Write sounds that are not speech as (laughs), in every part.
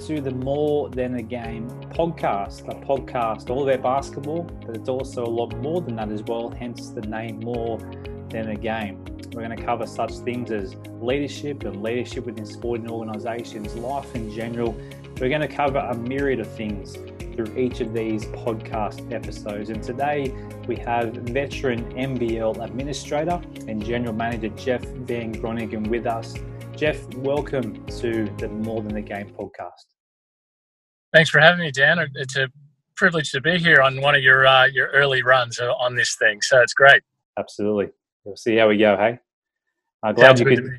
to the More Than a Game podcast, a podcast all about basketball, but it's also a lot more than that as well, hence the name More Than a Game. We're going to cover such things as leadership and leadership within sporting organisations, life in general. We're going to cover a myriad of things through each of these podcast episodes. And today we have veteran NBL administrator and general manager Jeff Van Groningen with us Jeff, welcome to the More Than the Game podcast. Thanks for having me, Dan. It's a privilege to be here on one of your uh, your early runs on this thing. So it's great. Absolutely. We'll see how we go. Hey, I'm glad Sounds you could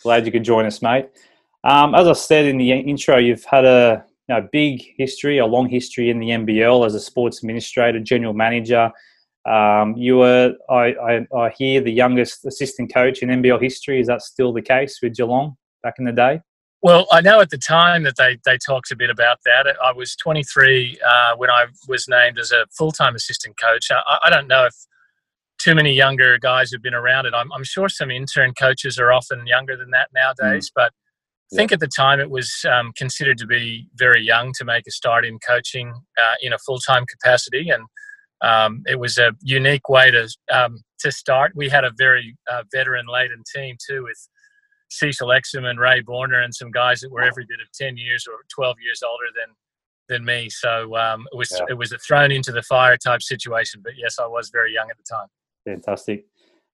glad you could join us, mate. Um, as I said in the intro, you've had a you know, big history, a long history in the NBL as a sports administrator, general manager. Um, you were, I, I, I, hear, the youngest assistant coach in NBL history. Is that still the case with Geelong back in the day? Well, I know at the time that they, they talked a bit about that. I was 23 uh, when I was named as a full time assistant coach. I, I, don't know if too many younger guys have been around it. I'm, I'm, sure some intern coaches are often younger than that nowadays, mm. but I think at the time it was um, considered to be very young to make a start in coaching uh, in a full time capacity. And um, it was a unique way to um, to start. We had a very uh, veteran laden team too, with Cecil Exum and Ray Borner and some guys that were every bit of ten years or twelve years older than than me. So um, it was yeah. it was a thrown into the fire type situation. But yes, I was very young at the time. Fantastic.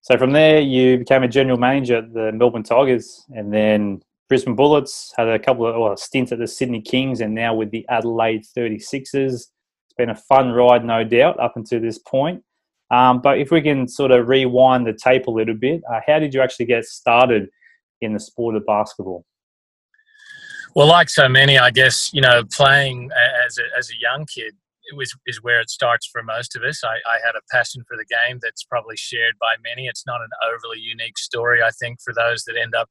So from there, you became a general manager at the Melbourne Tigers, and then Brisbane Bullets. Had a couple of well, stints at the Sydney Kings, and now with the Adelaide 36ers been a fun ride, no doubt, up until this point. Um, but if we can sort of rewind the tape a little bit, uh, how did you actually get started in the sport of basketball? Well, like so many, I guess you know, playing as a, as a young kid was is where it starts for most of us. I, I had a passion for the game that's probably shared by many. It's not an overly unique story, I think, for those that end up,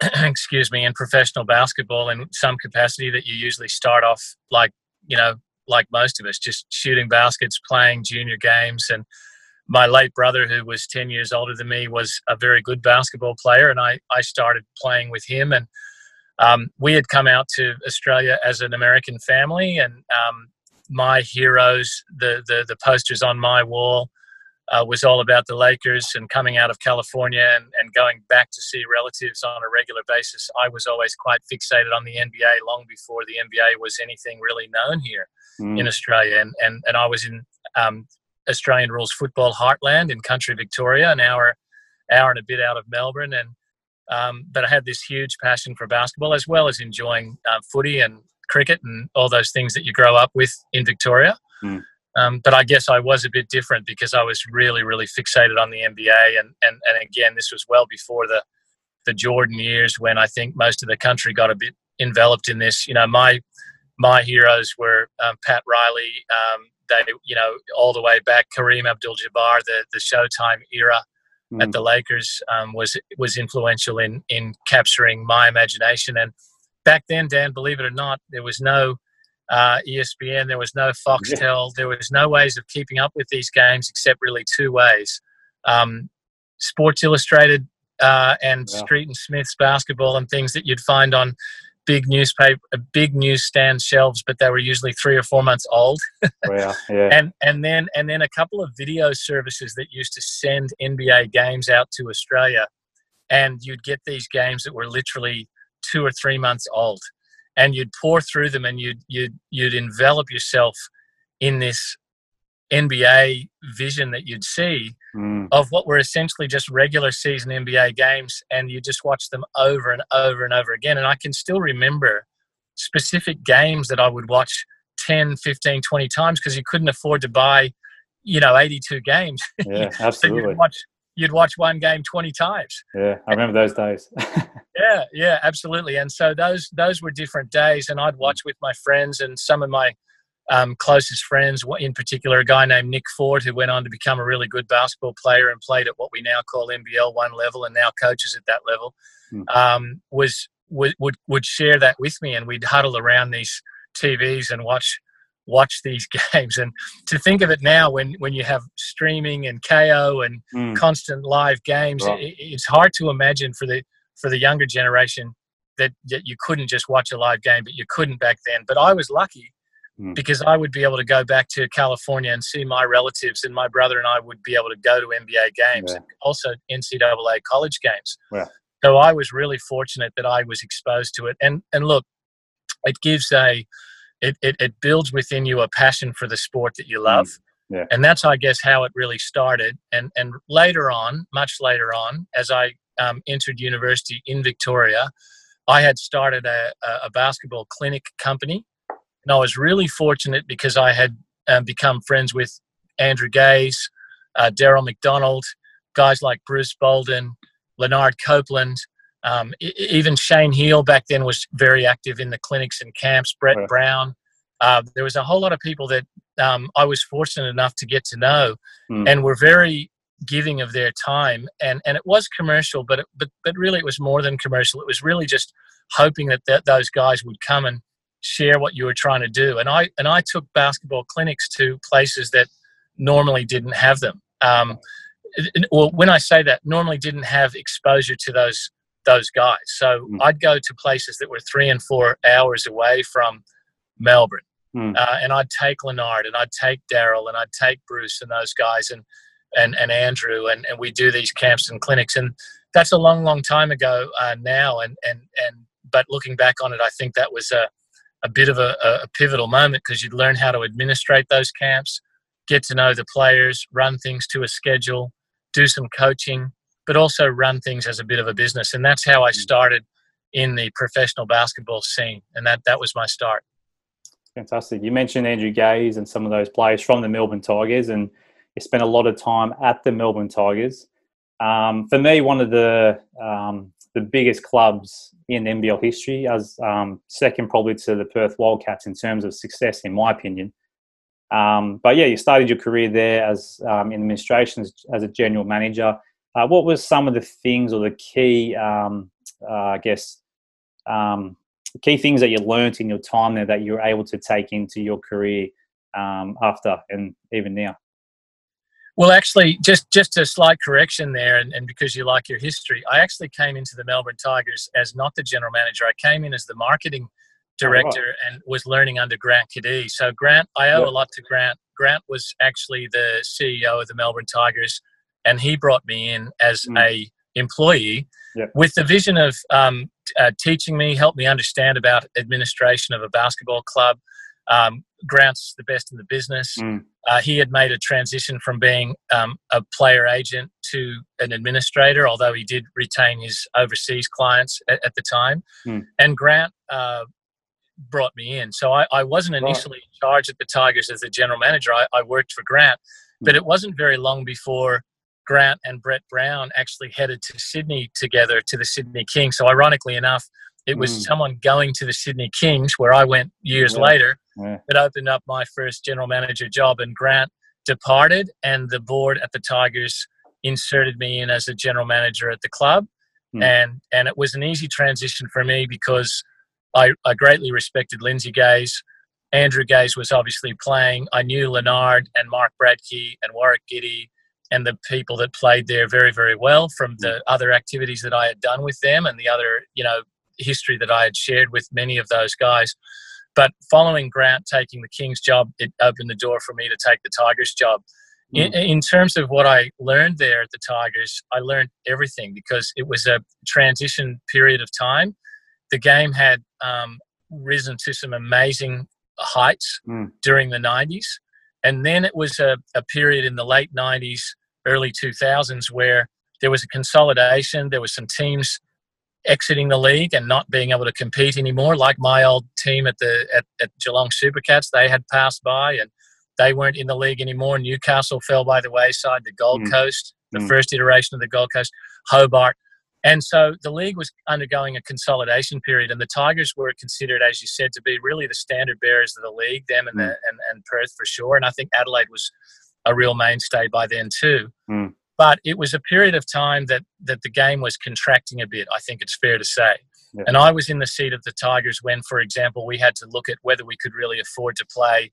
(clears throat) excuse me, in professional basketball in some capacity. That you usually start off like you know like most of us, just shooting baskets, playing junior games. And my late brother, who was 10 years older than me, was a very good basketball player. And I, I started playing with him. And um, we had come out to Australia as an American family. And um, my heroes, the, the, the posters on my wall, uh, was all about the Lakers and coming out of California and, and going back to see relatives on a regular basis. I was always quite fixated on the NBA long before the NBA was anything really known here mm. in Australia. And, and, and I was in um, Australian rules football heartland in country Victoria, an hour, hour and a bit out of Melbourne. And um, but I had this huge passion for basketball as well as enjoying uh, footy and cricket and all those things that you grow up with in Victoria. Mm. Um, but I guess I was a bit different because I was really, really fixated on the NBA. And, and, and again, this was well before the, the Jordan years when I think most of the country got a bit enveloped in this. You know, my my heroes were um, Pat Riley, um, they, you know, all the way back, Kareem Abdul-Jabbar, the, the Showtime era mm. at the Lakers um, was was influential in in capturing my imagination. And back then, Dan, believe it or not, there was no uh, ESPN, there was no Foxtel, there was no ways of keeping up with these games except really two ways: um, Sports Illustrated uh, and yeah. Street and Smith's basketball and things that you'd find on big newspaper, uh, big newsstand shelves, but they were usually three or four months old. yeah, yeah. (laughs) And and then and then a couple of video services that used to send NBA games out to Australia, and you'd get these games that were literally two or three months old, and you'd pour through them, and you'd you'd you'd envelop yourself in this NBA vision that you'd see mm. of what were essentially just regular season NBA games, and you just watch them over and over and over again. And I can still remember specific games that I would watch 10, 15, 20 times because you couldn't afford to buy, you know, 82 games. Yeah, absolutely. (laughs) so you'd, watch, you'd watch one game 20 times. Yeah, I remember those days. (laughs) yeah, yeah, absolutely. And so those those were different days, and I'd watch with my friends and some of my um, closest friends, in particular, a guy named Nick Ford, who went on to become a really good basketball player and played at what we now call NBL one level and now coaches at that level, mm. um, was would, would would share that with me, and we'd huddle around these TVs and watch watch these (laughs) games. And to think of it now, when when you have streaming and Kayo and mm. constant live games, right. it, it's hard to imagine for the for the younger generation that, that you couldn't just watch a live game, but you couldn't back then. But I was lucky mm. because I would be able to go back to California and see my relatives, and my brother and I would be able to go to NBA games yeah. and also NCAA college games. Yeah. So I was really fortunate that I was exposed to it. And and look, it gives a it, it, it builds within you a passion for the sport that you love. Mm. Yeah. And that's, I guess, how it really started. And and later on, much later on, as I um, entered university in Victoria, I had started a, a basketball clinic company and I was really fortunate because I had um, become friends with Andrew Gaze, uh, Daryl McDonald, guys like Bruce Bolden, Lanard Copeland, um, even Shane Heal back then was very active in the clinics and camps. Brett right. Brown. Uh, there was a whole lot of people that um, I was fortunate enough to get to know, mm. and were very giving of their time. And and it was commercial, but it, but but really it was more than commercial. It was really just hoping that, that those guys would come and share what you were trying to do. And I and I took basketball clinics to places that normally didn't have them. Um, well, when I say that, normally didn't have exposure to those those guys. So mm. I'd go to places that were three and four hours away from Melbourne, mm. uh, and I'd take Lanard and I'd take Daryl and I'd take Bruce and those guys and and and Andrew and and we do these camps and clinics and that's a long long time ago uh, now and and and but looking back on it, I think that was a a bit of a, a pivotal moment because you'd learn how to administrate those camps, get to know the players, run things to a schedule, do some coaching, but also run things as a bit of a business. And that's how I mm. started in the professional basketball scene. And that, that was my start. Fantastic. You mentioned Andrew Gaze and some of those players from the Melbourne Tigers, and you spent a lot of time at the Melbourne Tigers. Um, for me, one of the um, the biggest clubs in NBL history, as um, second probably to the Perth Wildcats in terms of success, in my opinion. Um, but yeah, you started your career there as um, in administration as, as, a general manager. Uh, what was some of the things or the key, um, uh, I guess, key things that you learnt in your time there that you were able to take into your career after and even now? Well, actually, just just a slight correction there, and, and because you like your history, I actually came into the Melbourne Tigers as not the general manager. I came in as the marketing director oh, wow. and was learning under Grant Kadee. So Grant, I owe yep. a lot to Grant. Grant was actually the CEO of the Melbourne Tigers, and he brought me in as mm. a employee yep. with the vision of um, uh, teaching me, help me understand about administration of a basketball club, um, Grant's the best in the business. Mm. Uh, he had made a transition from being um, a player agent to an administrator, although he did retain his overseas clients at, at the time. Mm. And Grant uh, brought me in. So I, I wasn't initially in charge at the Tigers as the general manager. I, I worked for Grant, mm. but it wasn't very long before Grant and Brett Brown actually headed to Sydney together to the Sydney Kings. So ironically enough, it was mm. someone going to the Sydney Kings, where I went years yeah. later, yeah. that opened up my first general manager job. And Grant departed, and the board at the Tigers inserted me in as a general manager at the club. Mm. And and it was an easy transition for me because I, I greatly respected Lindsay Gaze. Andrew Gaze was obviously playing. I knew Lanard and Mark Bradtke and Warwick Giddy and the people that played there very, very well from the hmm. other activities that I had done with them and the other, you know, history that I had shared with many of those guys. But following Grant taking the Kings job, it opened the door for me to take the Tigers job. In, mm. in, terms of what I learned there at the Tigers, I learned everything because it was a transition period of time. The game had um, risen to some amazing heights mm. during the 90s. And then it was a, a period in the late 90s, early 2000s where there was a consolidation. There was some teams exiting the league and not being able to compete anymore. Like my old team at the at, at Geelong Supercats, they had passed by and they weren't in the league anymore. Newcastle fell by the wayside. The Gold mm. Coast, the mm. first iteration of the Gold Coast, Hobart. And so the league was undergoing a consolidation period, and the Tigers were considered, as you said, to be really the standard bearers of the league, them and, mm. the, and, and Perth for sure. And I think Adelaide was a real mainstay by then too. Mm. But it was a period of time that, that the game was contracting a bit, I think it's fair to say. Yeah. And I was in the seat of the Tigers when, for example, we had to look at whether we could really afford to play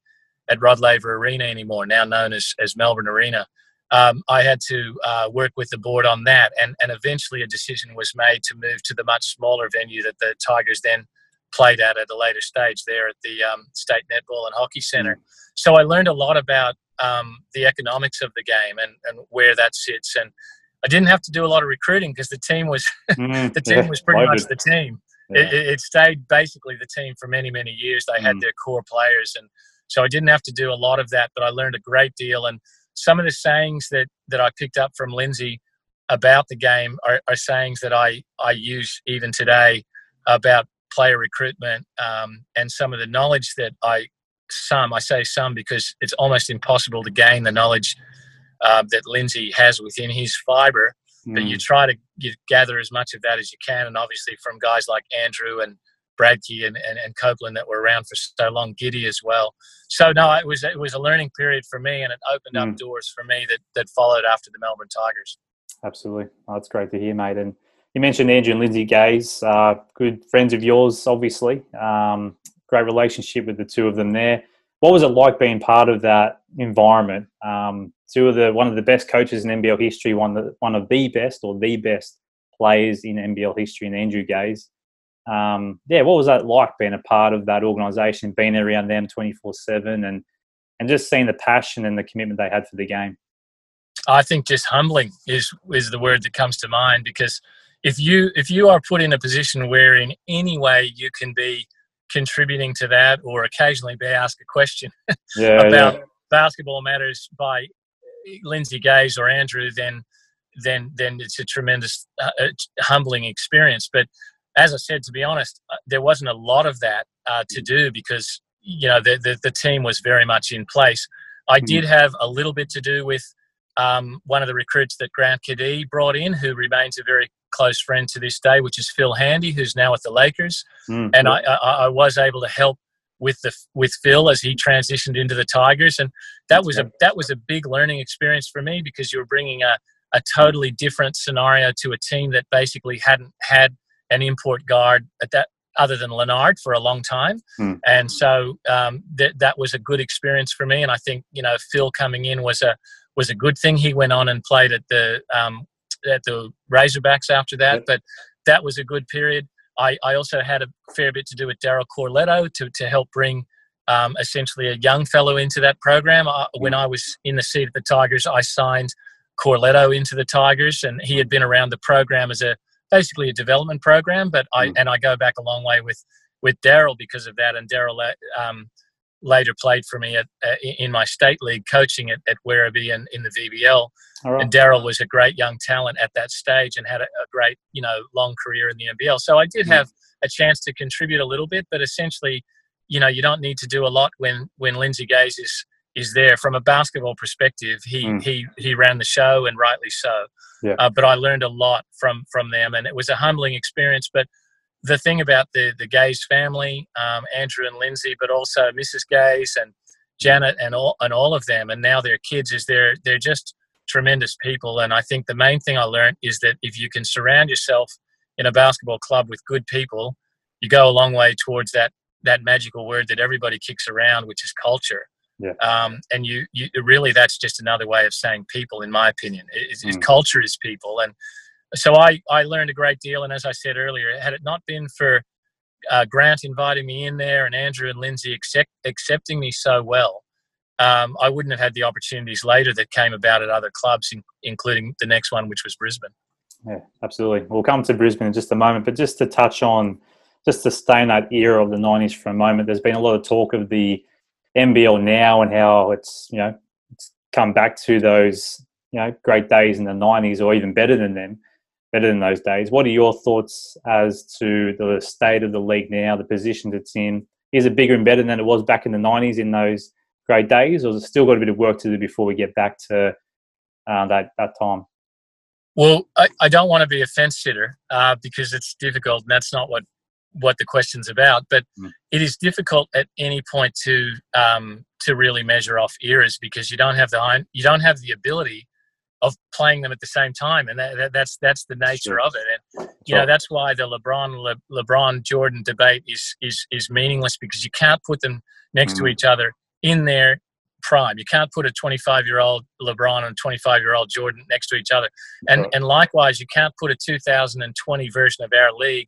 at Rod Laver Arena anymore, now known as, as Melbourne Arena. um, I had to uh, work with the board on that, and and eventually a decision was made to move to the much smaller venue that the Tigers then played at at a later stage there at the um, State Netball and Hockey Centre. Mm. So I learned a lot about um, the economics of the game and, and where that sits. And I didn't have to do a lot of recruiting because the team was (laughs) mm, the team yeah, was pretty much the team. Yeah. It, it, stayed basically the team for many many years. They mm. had their core players, and so I didn't have to do a lot of that. But I learned a great deal, and some of the sayings that that I picked up from Lindsay about the game are, are sayings that I I use even today about player recruitment um, and some of the knowledge that I some I say some because it's almost impossible to gain the knowledge uh, that Lindsay has within his fibre. Mm. But you hmm. try to you gather as much of that as you can, and obviously from guys like Andrew and Bradtke and, and, and Copeland that were around for so long, Giddy as well. So no, it was it was a learning period for me, and it opened mm. up hmm. doors for me that that followed after the Melbourne Tigers. Absolutely, oh, that's great to hear, mate. And you mentioned Andrew and Lindsay Gaze, uh, good friends of yours, obviously. Um, great relationship with the two of them there. What was it like being part of that environment? Um, two of the one of the best coaches in NBL history, one the, one of the best or the best players in NBL history, and Andrew Gaze. Um, yeah, what was that like being a part of that organisation, being around them twenty four seven, and and just seeing the passion and the commitment they had for the game? I think just humbling is is the word that comes to mind because if you if you are put in a position where in any way you can be contributing to that or occasionally be asked a question (laughs) yeah, about yeah. basketball matters by Lindsay Gaze or Andrew, then then then it's a tremendous uh, humbling experience. But as I said, to be honest, uh, there wasn't a lot of that uh, to do because you know the, the, the team was very much in place. I mm did have a little bit to do with um, one of the recruits that Grant Kadee brought in, who remains a very close friend to this day, which is Phil Handy, who's now at the Lakers. Mm-hmm. And I, I, I, was able to help with the with Phil as he transitioned into the Tigers, and that was a that was a big learning experience for me because you were bringing a a totally different scenario to a team that basically hadn't had an import guard at that other than Leonard for a long time, mm. and so um, that that was a good experience for me. And I think you know Phil coming in was a was a good thing. He went on and played at the um, at the Razorbacks after that, yep. but that was a good period. I, I also had a fair bit to do with Daryl Corletto to, to help bring um, essentially a young fellow into that program. I, when I was in the seat at the Tigers, I signed Corletto into the Tigers, and he had been around the program as a basically a development program. But I mm. and I go back a long way with with Daryl because of that. And Daryl um, later played for me at, uh, in my state league coaching at, at Werribee and in the VBL. Right. And Daryl was a great young talent at that stage and had a, a, great, you know, long career in the NBL. So I did have a chance to contribute a little bit, but essentially, you know, you don't need to do a lot when when Lindsay Gaze is is there from a basketball perspective. He mm. he he ran the show and rightly so. Yeah. Uh, but I learned a lot from from them, and it was a humbling experience. But the thing about the the Gaze family, um, Andrew and Lindsay, but also Mrs. Gaze and Janet and all and all of them, and now their kids is they're they're just tremendous people. And I think the main thing I learned is that if you can surround yourself in a basketball club with good people, you go a long way towards that that magical word that everybody kicks around, which is culture. Yeah. Um, and you, you really that's just another way of saying people, in my opinion. It, mm. Culture is people, and so I, I learned a great deal. And as I said earlier, had it not been for uh, Grant inviting me in there and Andrew and Lindsay accept, accepting me so well, um, I wouldn't have had the opportunities later that came about at other clubs, in, including the next one, which was Brisbane. Yeah, absolutely. We'll come to Brisbane in just a moment, but just to touch on, just to stay in that era of the 90s for a moment, there's been a lot of talk of the NBL now and how it's, you know, it's come back to those, you know, great days in the 90s or even better than them better than those days. What are your thoughts as to the state of the league now, the position it's in? Is it bigger and better than it was back in the 90s in those great days, or has it still got a bit of work to do before we get back to uh, that, that time? Well, I, I don't want to be a fence sitter uh, because it's difficult, and that's not what what the question's about. But mm. it is difficult at any point to um, to really measure off eras because you don't have the you don't have the ability of playing them at the same time, and that, that, that's that's the nature sure. of it. And you sure. know that's why the LeBron Le, LeBron Jordan debate is is is meaningless because you can't put them next mm-hmm. to each other in their prime. You can't put a 25 year old LeBron and 25 year old Jordan next to each other. And, and likewise, you can't put a 2020 version of our league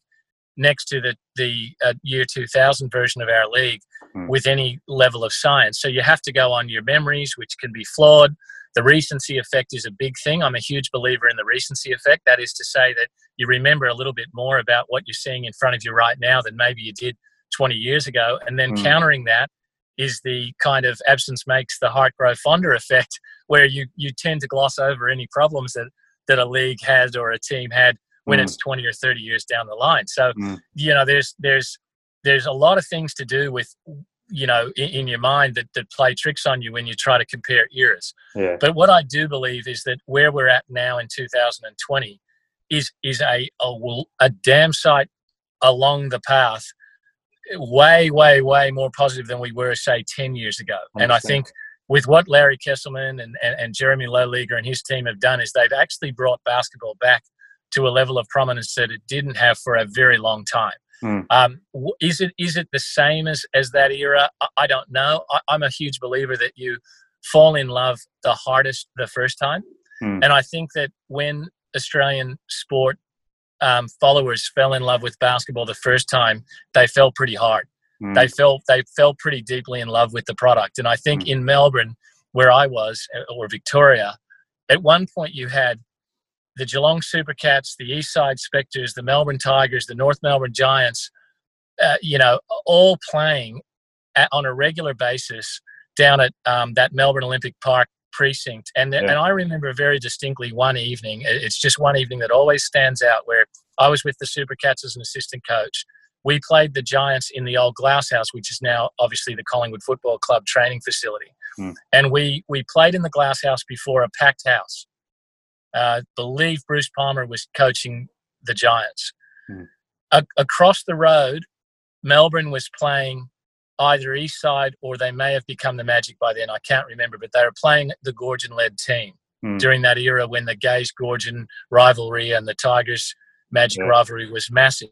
next to the, the uh, year 2000 version of our league mm. with any level of science. So you have to go on your memories, which can be flawed. The recency effect is a big thing. I'm a huge believer in the recency effect. That is to say that you remember a little bit more about what you're seeing in front of you right now than maybe you did 20 years ago. And then mm. countering that is the kind of absence makes the heart grow fonder effect, (laughs) where you, you tend to gloss over any problems that, that a league has or a team had when mm. it's 20 or 30 years down the line. So, mm. you know, there's, there's, there's a lot of things to do with you know in, in, your mind that, that play tricks on you when you try to compare eras. Yeah. but what i do believe is that where we're at now in 2020 is is a a, a damn sight along the path way way way more positive than we were say 10 years ago. And i think with what larry kestelman and, and, and jeremy loeliger and his team have done is they've actually brought basketball back to a level of prominence that it didn't have for a very long time Mm. Um, is it is it the same as as that era? I, I don't know. I, am a huge believer that you fall in love the hardest the first time, mm. and I think that when Australian sport um, followers fell in love with basketball the first time, they fell pretty hard. Mm. They felt they fell pretty deeply in love with the product, and I think mm. in Melbourne, where I was, uh, or Victoria, at one point you had the Geelong Supercats, the Eastside Spectres, the Melbourne Tigers, the North Melbourne Giants, uh, you know, all playing at, on a regular basis down at um, that Melbourne Olympic Park precinct. And, yeah. and I remember very distinctly one evening, it's just one evening that always stands out where I was with the Supercats as an assistant coach. We played the Giants in the old Glass House, which is now obviously the Collingwood Football Club training facility. Hmm. And we, we played in the Glass House before a packed house. Uh, believe Bruce Palmer was coaching the Giants. Hmm. A- across the road, Melbourne was playing either East Side or they may have become the Magic by then. I can't remember, but they were playing the Goorjian led team hmm. during that era when the Gaze Goorjian rivalry and the Tigers Magic yeah. rivalry was massive.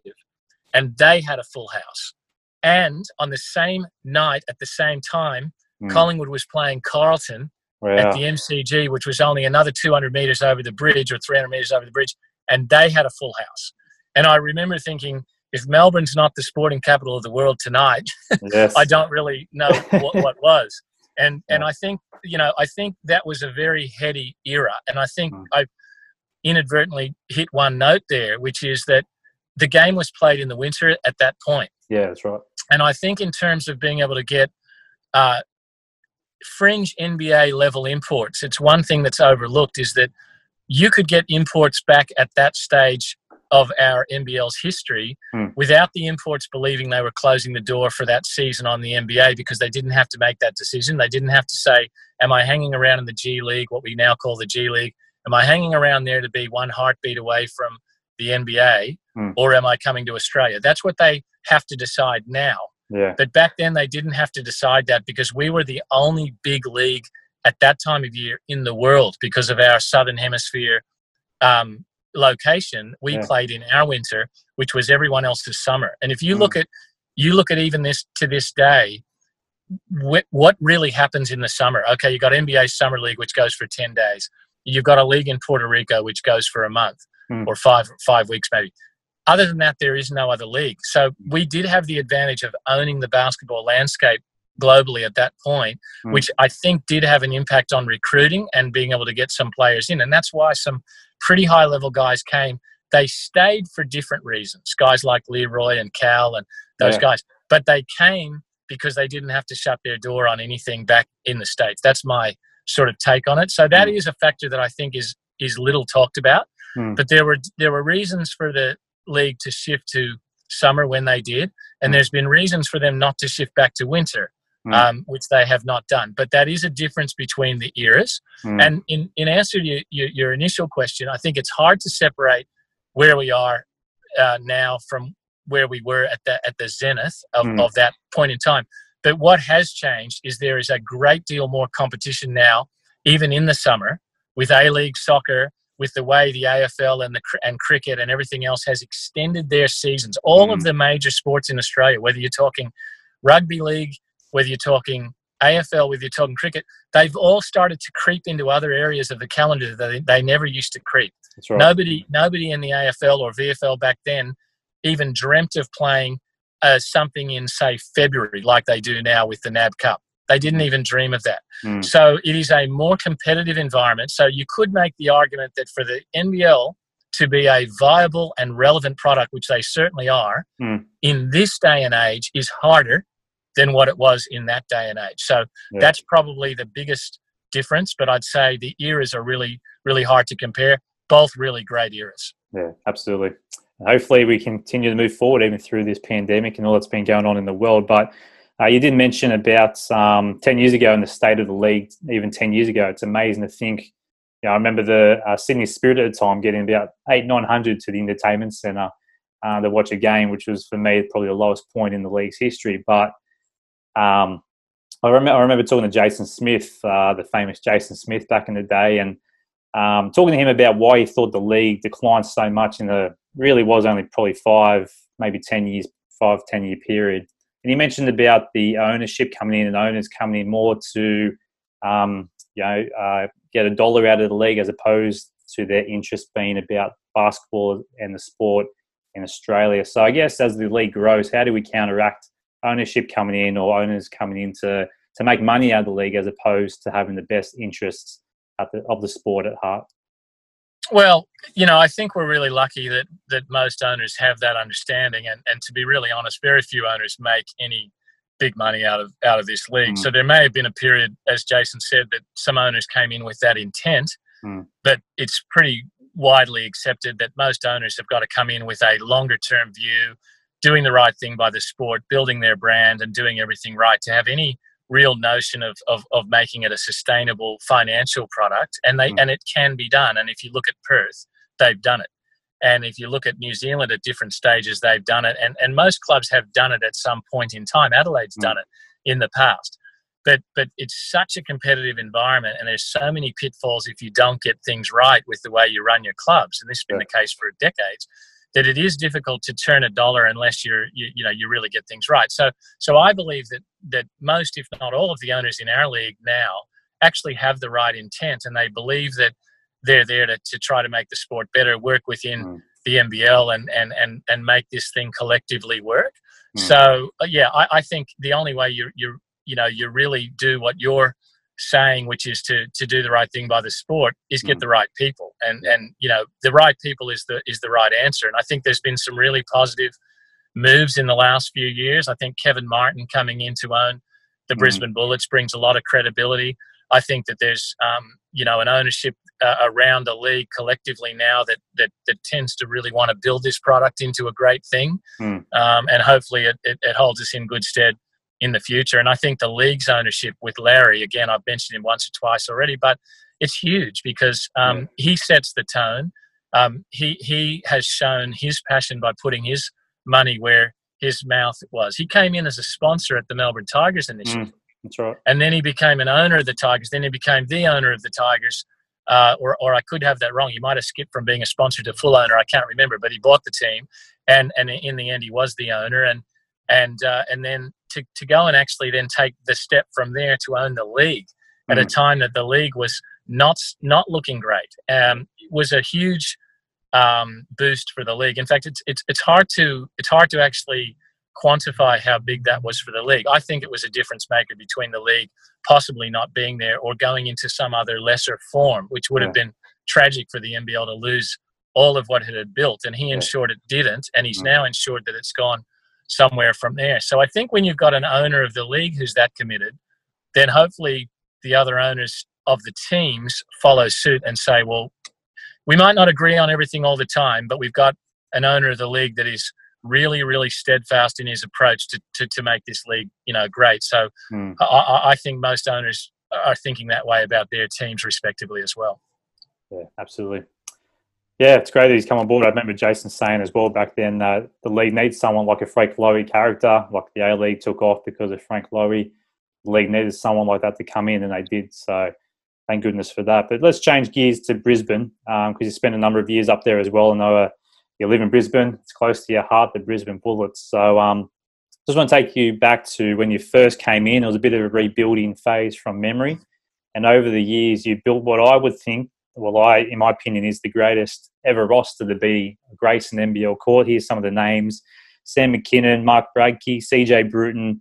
And they had a full house. And on the same night, at the same time, hmm. Collingwood was playing Carlton yeah. at the MCG, which was only another 200 meters over the bridge or 300 meters over the bridge, and they had a full house. And I remember thinking, if Melbourne's not the sporting capital of the world tonight, (laughs) yes. I don't really know (laughs) what, what was. And and I think you know I think that was a very heady era, and I think mm. I inadvertently hit one note there, which is that the game was played in the winter at that point. Yeah, that's right. And I think in terms of being able to get uh, fringe NBA level imports, it's one thing that's overlooked is that you could get imports back at that stage of our NBL's history mm. without the imports believing they were closing the door for that season on the NBA because they didn't have to make that decision. They didn't have to say, Am I hanging around in the G League, what we now call the G League? Am I hanging around there to be one heartbeat away from the NBA mm. or am I coming to Australia? That's what they have to decide now. Yeah. But back then they didn't have to decide that because we were the only big league at that time of year in the world because of our southern hemisphere um, location. We yeah. played in our winter, which was everyone else's summer. And if you mm. look at you look at even this to this day, wh- what really happens in the summer? Okay, you got NBA Summer League, which goes for ten days. You've got a league in Puerto Rico, which goes for a month mm. or five five weeks maybe other than that, there is no other league. So we did have the advantage of owning the basketball landscape globally at that point, mm. which I think did have an impact on recruiting and being able to get some players in. And that's why some pretty high level guys came. They stayed for different reasons, guys like Leroy and Cal and those yeah. guys. But they came because they didn't have to shut their door on anything back in the States. That's my sort of take on it. So that mm. is a factor that I think is is little talked about. Mm. But there were there were reasons for the league to shift to summer when they did, and mm. there's been reasons for them not to shift back to winter, mm. um, which they have not done. But that is a difference between the eras. Mm. And in, in answer to your, your, your, initial question, I think it's hard to separate where we are uh, now from where we were at the at the zenith of, mm. of that point in time. But what has changed is there is a great deal more competition now, even in the summer, with A League soccer with the way the AFL and the and cricket and everything else has extended their seasons. All mm. of the major sports in Australia, whether you're talking rugby league, whether you're talking AFL whether you're talking cricket, they've all started to creep into other areas of the calendar that they, they never used to creep. Right. Nobody, nobody in the AFL or VFL back then even dreamt of playing uh, something in, say, February, like they do now with the NAB Cup. They didn't even dream of that. Mm. So it is a more competitive environment. So you could make the argument that for the NBL to be a viable and relevant product, which they certainly are, Mm. in this day and age, is harder than what it was in that day and age. So Yeah. that's probably the biggest difference. But I'd say the eras are really, really hard to compare. Both really great eras. Yeah, absolutely. Hopefully, we continue to move forward even through this pandemic and all that's been going on in the world. But uh, you did mention about um, 10 years ago in the state of the league, even 10 years ago. It's amazing to think. You know, I remember the uh, Sydney Spirit at the time getting about eight, 900 to the entertainment centre uh, to watch a game, which was for me probably the lowest point in the league's history. But um, I, remember, I remember talking to Jason Smith, uh, the famous Jason Smith back in the day, and um, talking to him about why he thought the league declined so much in the really was only probably five, maybe 10 years, five, 10 year period. And you mentioned about the ownership coming in and owners coming in more to, um, you know, uh, get a dollar out of the league as opposed to their interest being about basketball and the sport in Australia. So I guess as the league grows, how do we counteract ownership coming in or owners coming in to, to make money out of the league as opposed to having the best interests the, of the sport at heart? Well, you know, I think we're really lucky that that most owners have that understanding, and and to be really honest, very few owners make any big money out of out of this league. Mm. So there may have been a period, as Jason said, that some owners came in with that intent, Mm. but it's pretty widely accepted that most owners have got to come in with a longer term view, doing the right thing by the sport, building their brand, and doing everything right to have any real notion of, of, of making it a sustainable financial product and they Mm. and it can be done. And if you look at perth they've done it. And if you look at new zealand at different stages they've done it. And, and most clubs have done it at some point in time. Adelaide's Mm. done it in the past. But but it's such a competitive environment and there's so many pitfalls if you don't get things right with the way you run your clubs. And this has been Yeah. the case for decades that it is difficult to turn a dollar unless you're you, you know you really get things right so so i believe that that most if not all of the owners in our league now actually have the right intent and they believe that they're there to, to try to make the sport better work within Mm. the nbl and and and and make this thing collectively work Mm. so uh, yeah I, I think the only way you you you know you really do what you're saying which is to to do the right thing by the sport is get Mm. the right people. And and you know the right people is the is the right answer. And i think there's been some really positive moves in the last few years. I think kevin martin coming in to own the Mm. brisbane bullets brings a lot of credibility. I think that there's um, you know an ownership uh, around the league collectively now that that that tends to really want to build this product into a great thing. Mm. um, and hopefully it, it, it holds us in good stead in the future. And I think the league's ownership with Larry, again, I've mentioned him once or twice already, but it's huge because um, he sets the tone. Um, he he has shown his passion by putting his money where his mouth was. He came in as a sponsor at the Melbourne Tigers initially, That's right. and then he became an owner of the Tigers. Then he became the owner of the Tigers. Uh, or, or I could have that wrong. He might have skipped from being a sponsor to full owner. I can't remember, but he bought the team, and and in the end, he was the owner. And and uh, and then to, to go and actually then take the step from there to own the league at a Mm. time that the league was not not looking great um, was a huge um, boost for the league. In fact, it's it's it's hard to it's hard to actually quantify how big that was for the league. I think it was a difference maker between the league possibly not being there or going into some other lesser form, which would have been tragic for the NBL to lose all of what it had built. And he ensured it didn't, and he's Mm. now ensured that it's gone somewhere from there. So I think when you've got an owner of the league who's that committed, then hopefully the other owners of the teams follow suit and say, well, we might not agree on everything all the time, but we've got an owner of the league that is really, really steadfast in his approach to, to, to make this league, you know, great. So Mm. I, I- I think most owners are thinking that way about their teams respectively as well. Yeah, absolutely. Yeah, it's great that he's come on board. I remember Jason saying as well back then uh, the league needs someone like a Frank Lowy character, like the A League took off because of Frank Lowy. The league needed someone like that to come in, and they did. So thank goodness for that. But let's change gears to Brisbane because you spent a number of years up there as well. I know uh, you live in Brisbane. It's close to your heart, the Brisbane Bullets. So um, just want to take you back to when you first came in. It was a bit of a rebuilding phase from memory. And over the years, you built what I would think, well, I, in my opinion, is the greatest ever roster to be Grayson NBL court. Here's some of the names Sam McKinnon, Mark Bradtke, CJ Bruton,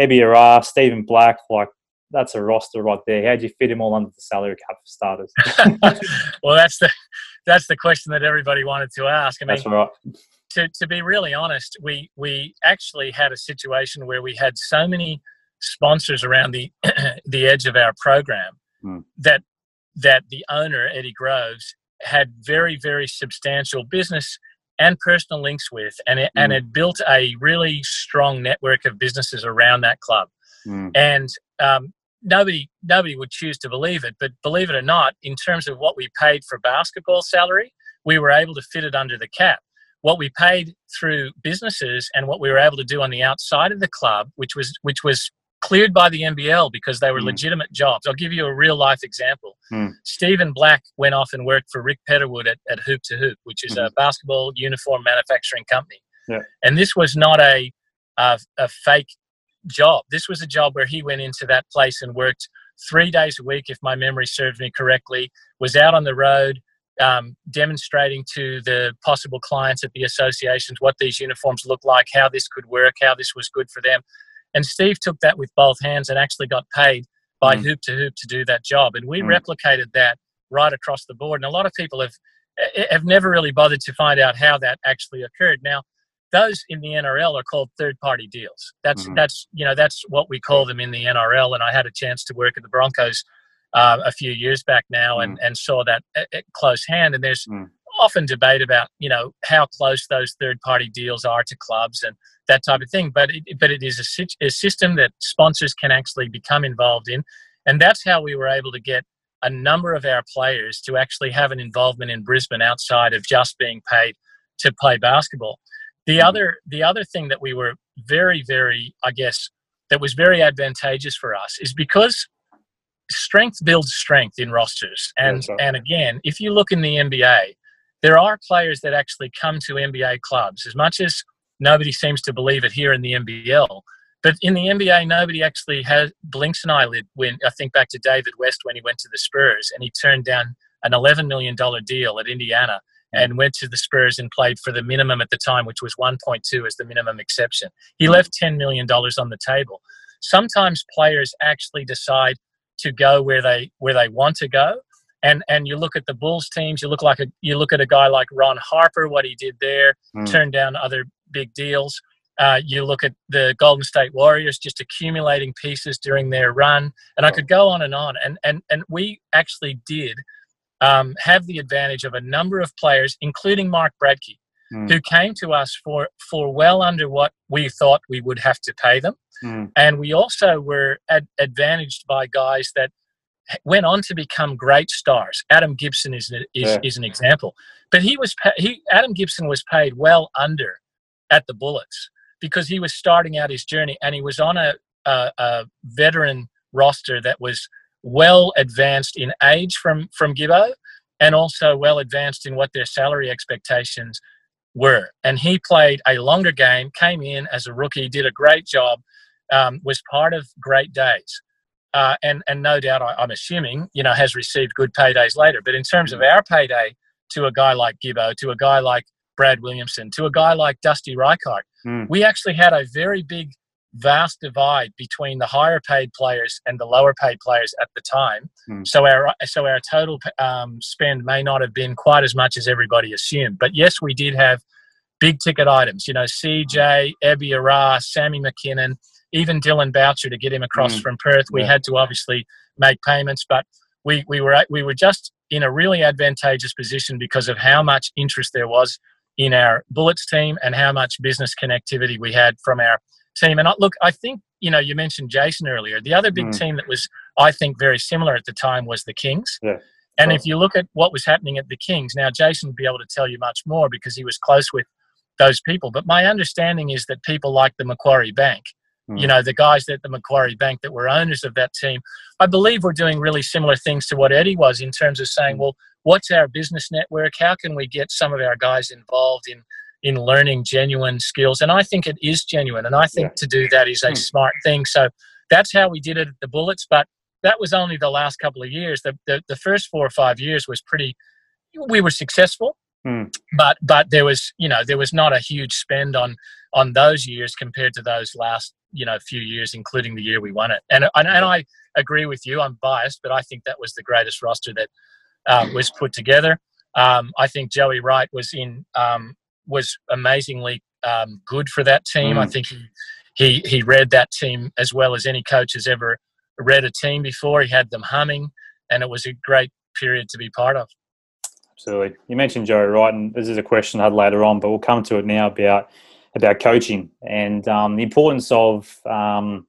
Ebi Ere, Stephen Black. Like, that's a roster right there. How'd you fit them all under the salary cap for starters? (laughs) well, that's the that's the question that everybody wanted to ask. I mean, that's right to, to be really honest, we we actually had a situation where we had so many sponsors around the (clears throat) the edge of our program mm. that that the owner Eddie Groves had very very substantial business and personal links with, and it, mm. and had built a really strong network of businesses around that club, mm. and um, nobody nobody would choose to believe it, but believe it or not, in terms of what we paid for basketball salary, we were able to fit it under the cap what we paid through businesses and what we were able to do on the outside of the club, which was which was cleared by the NBL because they were mm. legitimate jobs. I'll give you a real life example. Mm. Stephen Black went off and worked for Rick Petterwood at, at Hoop to Hoop, which is mm. a hmm. basketball uniform manufacturing company. Yeah. And this was not a, a, a fake job. This was a job where he went into that place and worked three days a week, if my memory serves me correctly, was out on the road, um, demonstrating to the possible clients at the associations what these uniforms look like, how this could work, how this was good for them. And Steve took that with both hands and actually got paid by mm. Hoop to Hoop to do that job. And we mm. replicated that right across the board. And a lot of people have have never really bothered to find out how that actually occurred. Now, those in the NRL are called third party deals. That's mm-hmm. that's you know that's what we call them in the NRL. And I had a chance to work at the Broncos uh, a few years back now and, mm. and saw that at, at, close hand. And there's mm. Often debate about you know how close those third party deals are to clubs and that type of thing. But it, but it is a, a system that sponsors can actually become involved in, and that's how we were able to get a number of our players to actually have an involvement in Brisbane outside of just being paid to play basketball. The mm. other the other thing that we were very very I guess that was very advantageous for us is because strength builds strength in rosters. And right. and again, if you look in the NBA, there are players that actually come to NBA clubs. As much as nobody seems to believe it here in the NBL, but in the NBA, nobody actually has blinks an eyelid. When I think back to David West when he went to the Spurs and he turned down an $11 million deal at Indiana and went to the Spurs and played for the minimum at the time, which was 1.2 as the minimum exception. He mm-hmm. left $10 million on the table. Sometimes players actually decide to go where they where they want to go. And and you look at the Bulls teams, you look like a you look at a guy like Ron Harper, what he did there, mm. turned down other big deals. Uh, you look at the Golden State Warriors just accumulating pieces during their run, and I could go on and on. And and and we actually did um, have the advantage of a number of players, including Mark Bradtke, mm. who came to us for for well under what we thought we would have to pay them. Mm. And we also were ad- advantaged by guys that went on to become great stars. Adam Gibson is is, yeah. is an example, but he was he Adam Gibson was paid well under at the Bullets because he was starting out his journey and he was on a, a, a veteran roster that was well advanced in age from from Gibbo and also well advanced in what their salary expectations were. And he played a longer game, came in as a rookie, did a great job, um, was part of great days. Uh, and, and no doubt, I, am assuming, you know, has received good paydays later. But in terms of our payday to a guy like Gibbo, to a guy like Brad Williamson, to a guy like Dusty Rychart, mm. we actually had a very big, vast divide between the higher paid players and the lower paid players at the time. Mm. So our so our total um, spend may not have been quite as much as everybody assumed. But yes, we did have big ticket items. You know, CJ, Ebi Ere, Sammy McKinnon even Dillon Boucher to get him across mm. from Perth. We yeah. had to obviously make payments, but we, we were we were just in a really advantageous position because of how much interest there was in our Bullets team and how much business connectivity we had from our team. And I, look, I think you know you mentioned Jason earlier. The other big mm. team that was I think very similar at the time was the Kings. Yeah. And if you look at what was happening at the Kings, now Jason would be able to tell you much more because he was close with those people. But my understanding is that people like the Macquarie Bank you mm. know, the guys at the Macquarie Bank that were owners of that team, I believe we're doing really similar things to what Eddie was in terms of saying, mm. well, what's our business network? How can we get some of our guys involved in in learning genuine skills. And I think it is genuine. And I think yeah. to do that is a hmm. smart thing. So that's how we did it at the Bullets. But that was only the last couple of years. The, the, the first four or five years was pretty, we were successful. Mm. But but there was you know there was not a huge spend on on those years compared to those last you know few years, including the year we won it. And and, and I agree with you. I'm biased, but I think that was the greatest roster that uh, was put together. Um, I think Joey Wright was in um, was amazingly um, good for that team. Mm. I think he, he he read that team as well as any coach has ever read a team before. He had them humming, and it was a great period to be part of. Absolutely. You mentioned Joey Wright, and this is a question I had later on, but we'll come to it now about about coaching and um, the importance of um,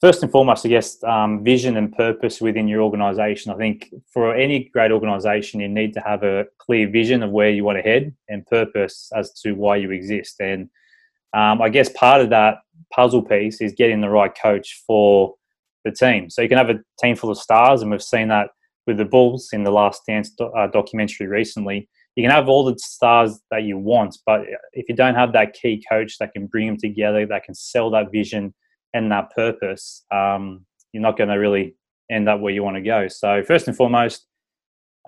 first and foremost, I guess, um, vision and purpose within your organization. I think for any great organization, you need to have a clear vision of where you want to head and purpose as to why you exist. And um, I guess part of that puzzle piece is getting the right coach for the team. So you can have a team full of stars, and we've seen that with the Bulls in the Last Dance do- uh, documentary recently. You can have all the stars that you want, but if you don't have that key coach that can bring them together, that can sell that vision and that purpose, um, you're not going to really end up where you want to go. So first and foremost,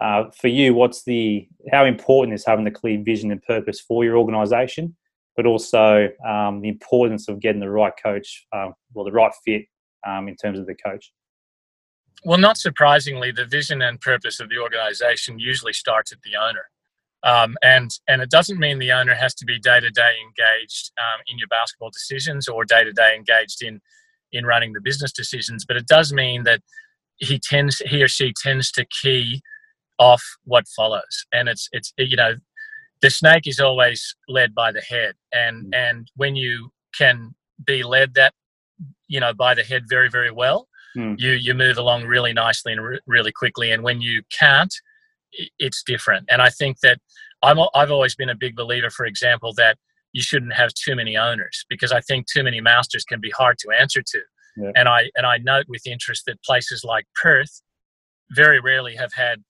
uh, for you, what's the how important is having the clear vision and purpose for your organisation, but also um, the importance of getting the right coach, uh, well, the right fit um, in terms of the coach. Well, not surprisingly, the vision and purpose of the organisation usually starts at the owner. Um, and and it doesn't mean the owner has to be day to day engaged um, in your basketball decisions or day to day engaged in in running the business decisions, but it does mean that he tends he or she tends to key off what follows, and it's it's you know the snake is always led by the head, and mm. and when you can be led that you know by the head very very well, mm. you you move along really nicely and re- really quickly, and when you can't it's different. And I think that I'm, I've always been a big believer, for example, that you shouldn't have too many owners because I think too many masters can be hard to answer to. Yeah. And I and I note with interest that places like Perth very rarely have had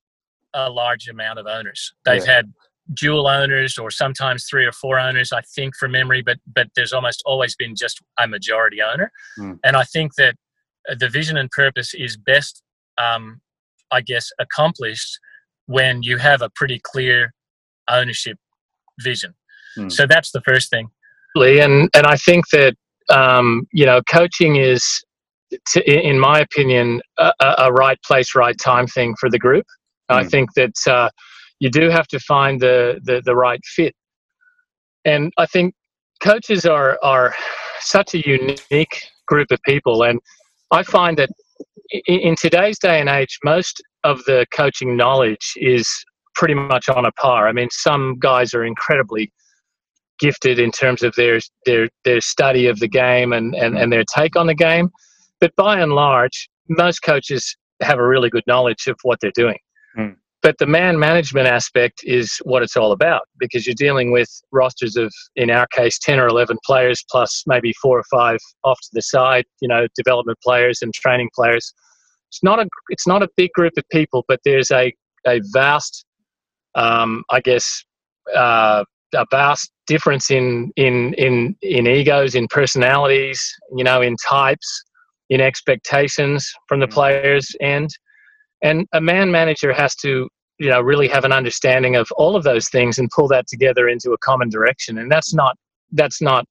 a large amount of owners. They've yeah. had dual owners or sometimes three or four owners, I think, from memory, but but there's almost always been just a majority owner. Mm. And I think that the vision and purpose is best, um, I guess, accomplished when you have a pretty clear ownership vision. Mm. So that's the first thing. And and I think that um, you know coaching is, to, in my opinion, a, a, right place, right time thing for the group. Mm. I hmm. think that uh, you do have to find the, the the right fit, and I think coaches are are such a unique group of people, and I find that in today's day and age, most of the coaching knowledge is pretty much on a par. I mean, some guys are incredibly gifted in terms of their their their study of the game and, and, and their take on the game. But by and large, most coaches have a really good knowledge of what they're doing. Mm. But the man management aspect is what it's all about because you're dealing with rosters of, in our case, 10 or 11 players plus maybe four or five off to the side, you know, development players and training players. It's not a, it's not a big group of people, but there's a, a vast, um, I guess, uh, a vast difference in, in, in, in egos, in personalities, you know, in types, in expectations from the mm. players and – and a man manager has to you know really have an understanding of all of those things and pull that together into a common direction. And that's not that's not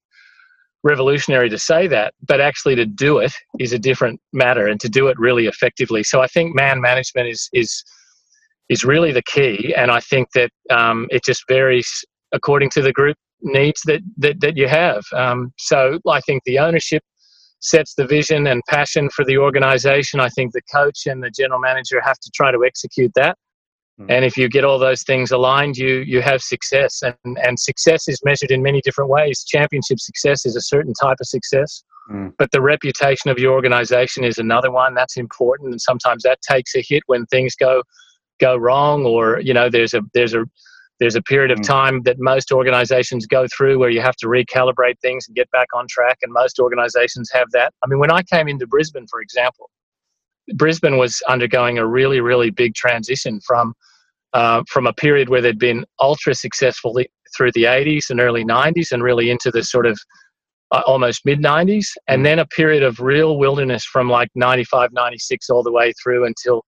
revolutionary to say that but actually to do it is a different matter and to do it really effectively. So i think man management is is is really the key. And i think that um, it just varies according to the group needs that that, that you have. Um, so i think the ownership sets the vision and passion for the organization. I think the coach and the general manager have to try to execute that. Mm. And if you get all those things aligned, you you have success. And and success is measured in many different ways. Championship success is a certain type of success. Mm. But the reputation of your organization is another one that's important, and sometimes that takes a hit when things go go wrong, or you know there's a there's a there's a period of mm. time that most organizations go through where you have to recalibrate things and get back on track, and most organizations have that. I mean, when I came into Brisbane, for example, Brisbane was undergoing a really, really big transition from uh, from a period where they'd been ultra successful through the 80s and early 90s and really into the sort of uh, almost mid 90s, and then a period of real wilderness from like 95, 96 all the way through until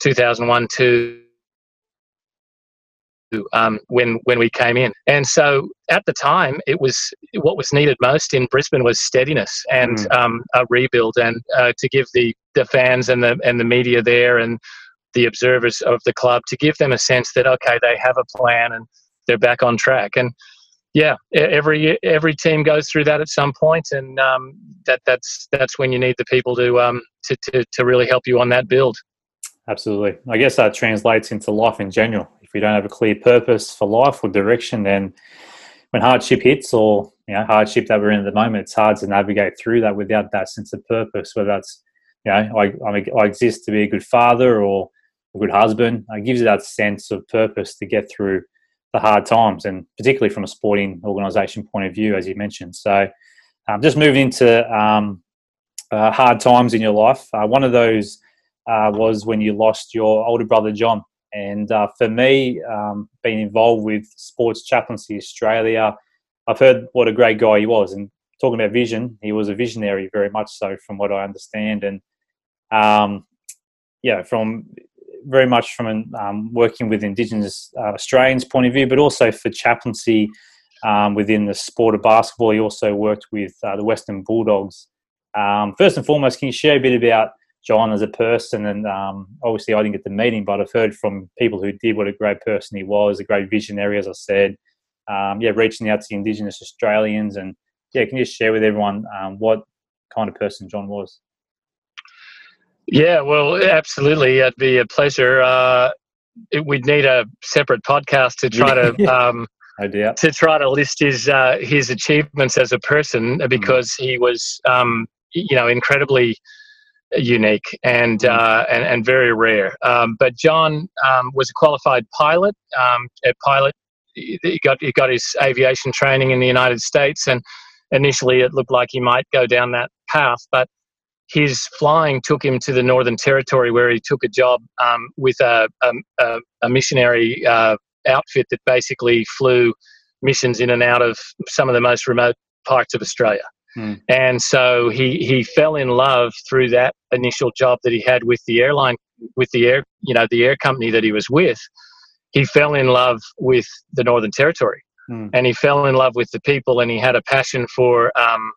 2001, 2 um, when when we came in. And so at the time, it was what was needed most in Brisbane was steadiness and mm. um, a rebuild, and uh, to give the the fans and the and the media there and the observers of the club to give them a sense that okay, they have a plan and they're back on track. And yeah, every every team goes through that at some point, and um, that that's that's when you need the people to um to, to to really help you on that build. Absolutely, I guess that translates into life in general you don't have a clear purpose for life or direction, then when hardship hits or you know hardship that we're in at the moment, it's hard to navigate through that without that sense of purpose. Whether that's you know I, I exist to be a good father or a good husband, it gives you that sense of purpose to get through the hard times, and particularly from a sporting organisation point of view, as you mentioned. So, um, just moving into um, uh, hard times in your life. Uh, one of those uh, was when you lost your older brother John and uh, for me, um, being involved with Sports Chaplaincy Australia, I've heard what a great guy he was. And talking about vision, he was a visionary, very much so, from what I understand. And um, yeah, from very much from um, working with Indigenous uh, Australians' point of view, but also for chaplaincy um, within the sport of basketball. He also worked with uh, the Western Bulldogs. Um, first and foremost, can you share a bit about John as a person. And um, obviously, I didn't get to meet him, but I've heard from people who did what a great person he was, a great visionary, as I said. Um, yeah, reaching out to Indigenous Australians. And yeah, can you just share with everyone um, what kind of person John was? Yeah, well, absolutely. It'd be a pleasure. Uh, it, we'd need a separate podcast to try to. (laughs) Um, to try to list his uh, his achievements as a person because mm. he was um, you know incredibly unique and mm. uh, and, and very rare. Um, but John um, was a qualified pilot. Um, a pilot, he got he got his aviation training in the United States, and initially it looked like he might go down that path, but his flying took him to the Northern Territory, where he took a job um, with a, a, a missionary uh, outfit that basically flew missions in and out of some of the most remote parts of Australia. Mm. And so he, he fell in love through that initial job that he had with the airline, with the air, you know, the air company that he was with. He fell in love with the Northern Territory mm. and he fell in love with the people and he had a passion for um,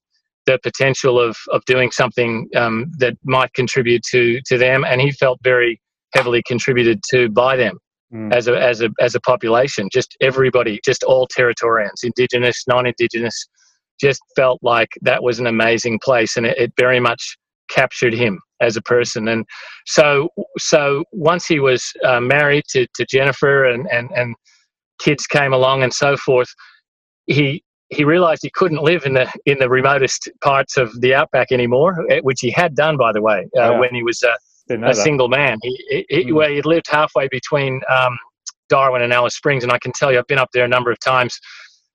the potential of, of doing something um, that might contribute to, to them. And he felt very heavily contributed to by them. Mm. As a as a as a population, just everybody, just all Territorians, Indigenous, non-Indigenous, just felt like that was an amazing place and it, it very much captured him as a person and so so once he was uh, married to, to jennifer and, and and kids came along and so forth he he realized he couldn't live in the in the remotest parts of the outback anymore eh, which he had done by the way uh, yeah. when he was a, a single man he, he, mm. well, he lived halfway between um, darwin and alice springs and i can tell you i've been up there a number of times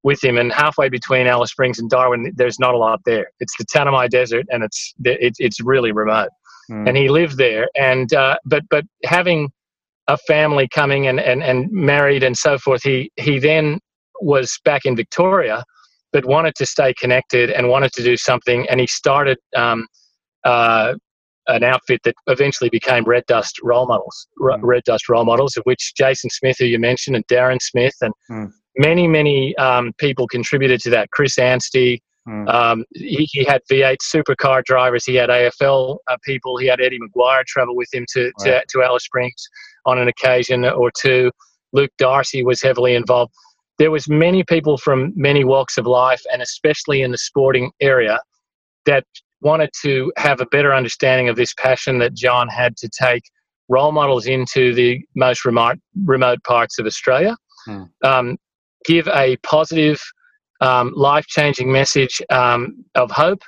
with him. And halfway between Alice Springs and Darwin, there's not a lot there. It's the Tanami Desert, and it's it, it's really remote. Mm. And he lived there, and uh, but but having a family coming and, and, and married and so forth, he he then was back in Victoria, but wanted to stay connected and wanted to do something, and he started. Um, uh, an outfit that eventually became Red Dust role models, mm. Red Dust role models, of which Jason Smith, who you mentioned, and Darren Smith, and mm many, many um, people contributed to that. Chris Anstey, mm. um, he, he, had V8 supercar drivers, he had AFL uh, people, he had Eddie McGuire travel with him to, to, to Alice Springs on an occasion or two. Luke Darcy was heavily involved. There was many people from many walks of life, and especially in the sporting area, that wanted to have a better understanding of this passion that John had to take role models into the most remote remote parts of Australia. Hmm. Um, give a positive, um, life changing message um, of hope,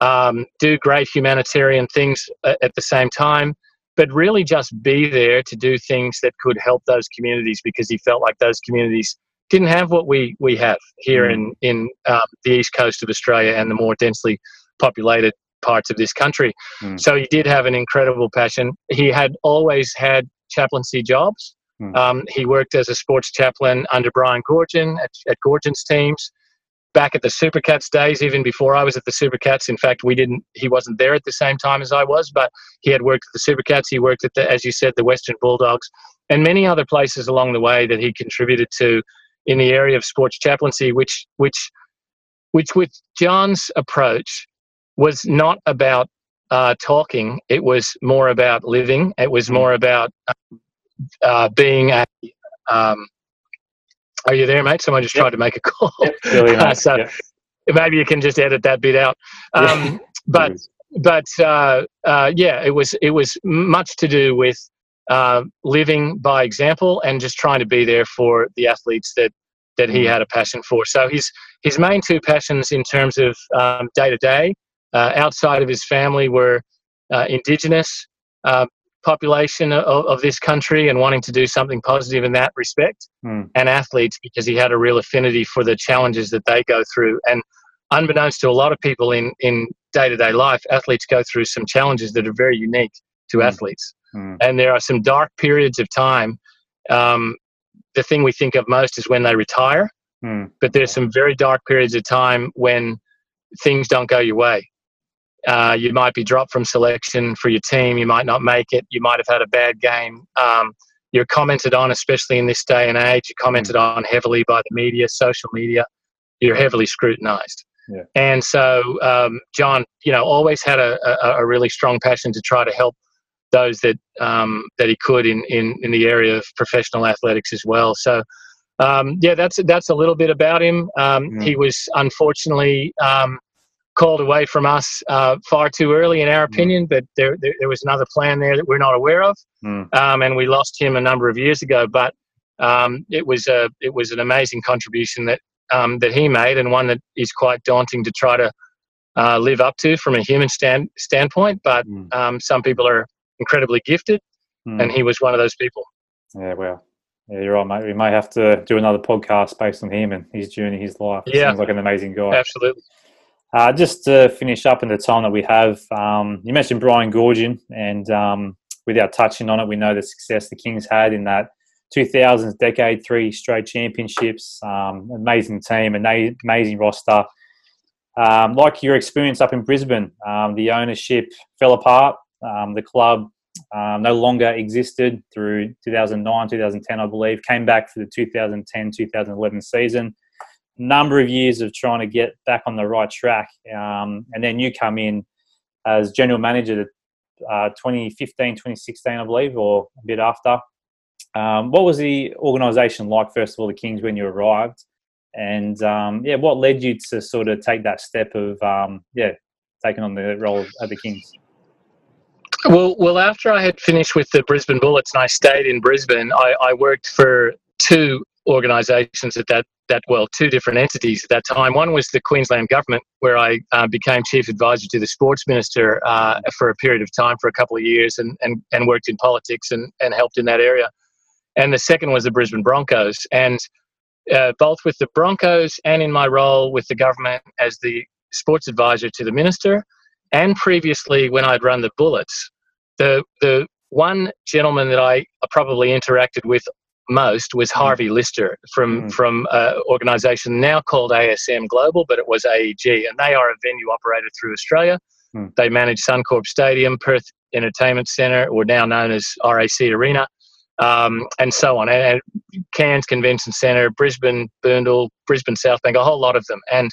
um, do great humanitarian things at the same time, but really just be there to do things that could help those communities because he felt like those communities didn't have what we, we have here mm. in, in um, the east coast of Australia and the more densely populated parts of this country. Mm. So he did have an incredible passion. He had always had chaplaincy jobs Mm. Um, he worked as a sports chaplain under Brian Goorjian at, at Goorjian's teams. Back at the Supercats days, even before I was at the Supercats. In fact, we didn't. He wasn't there at the same time as I was, but he had worked at the Supercats. He worked at the, as you said, the Western Bulldogs, and many other places along the way that he contributed to in the area of sports chaplaincy, which which which with John's approach was not about uh, talking. It was more about living. It was more about uh, being a. Um, are you there, mate? Someone just yep. tried to make a (laughs) call. Yep, really uh, so yep. maybe you can just edit that bit out. Um, (laughs) but but uh, uh, yeah, it was it was much to do with uh, living by example and just trying to be there for the athletes that that he mm. had a passion for. So his his main two passions in terms of day to day outside of his family were uh, Indigenous uh, population of, of, this country and wanting to do something positive in that respect, mm. and athletes because he had a real affinity for the challenges that they go through. And unbeknownst to a lot of people in in day to day life, athletes go through some challenges that are very unique to mm. athletes. Mm. And there are some dark periods of time. Um, the thing we think of most is when they retire, hmm. but there's some very dark periods of time when things don't go your way. Uh, you might be dropped from selection for your team. You might not make it. You might have had a bad game. Um, you're commented on, especially in this day and age. You're commented mm. on heavily by the media, social media. You're heavily scrutinized. Yeah. And so, um, John, you know, always had a, a, a, really strong passion to try to help those that um, that he could in, in, in the area of professional athletics as well. So, um, yeah, that's that's a little bit about him. Mm. He was unfortunately um, called away from us uh, far too early, in our hmm. opinion. Mm. But there, there, there, was another plan there that we're not aware of, mm. um, and we lost him a number of years ago. But um, it was a it was an amazing contribution that um, that he made, and one that is quite daunting to try to uh, live up to from a human stand, standpoint. But mm. some people are incredibly gifted, hmm. and he was one of those people. Yeah, well. Yeah, you're right, mate. We may have to do another podcast based on him and his journey, his life. Yeah. Sounds like an amazing guy. Absolutely. Uh, just to finish up in the time that we have, um, you mentioned Brian Goorjian, and um, without touching on it, we know the success the Kings had in that 2000s decade, three straight championships, um, amazing team, amazing roster. Um, like your experience up in Brisbane, um, the ownership fell apart. Um, the club no longer existed through 2009, 2010, I believe. Came back for the 2010, 2011 season number of years of trying to get back on the right track. Um, and then you come in as general manager uh, 2015, 2016, I believe, or a bit after. Um, what was the organisation like, first of all, the Kings, when you arrived? And um, yeah, what led you to sort of take that step of um, yeah, taking on the role at the Kings? Well, well, after I had finished with the Brisbane Bullets and I stayed in Brisbane, I, I worked for two organisations at that that well two different entities at that time. One was the Queensland government, where I uh, became chief advisor to the sports minister uh, for a period of time for a couple of years, and and, and worked in politics and and helped in that area. And the second was the Brisbane Broncos, and uh, both with the Broncos and in my role with the government as the sports advisor to the minister, and previously when I'd run the Bullets, the the one gentleman that I probably interacted with most was mm. Harvey Lister from mm. from an organisation now called ASM Global, but it was AEG, and they are a venue operator through Australia. Mm. They manage Suncorp Stadium, Perth Entertainment Centre, or now known as RAC Arena, um, and so on, and, and Cairns Convention Centre, Brisbane, Boondall, Brisbane South Bank, a whole lot of them. And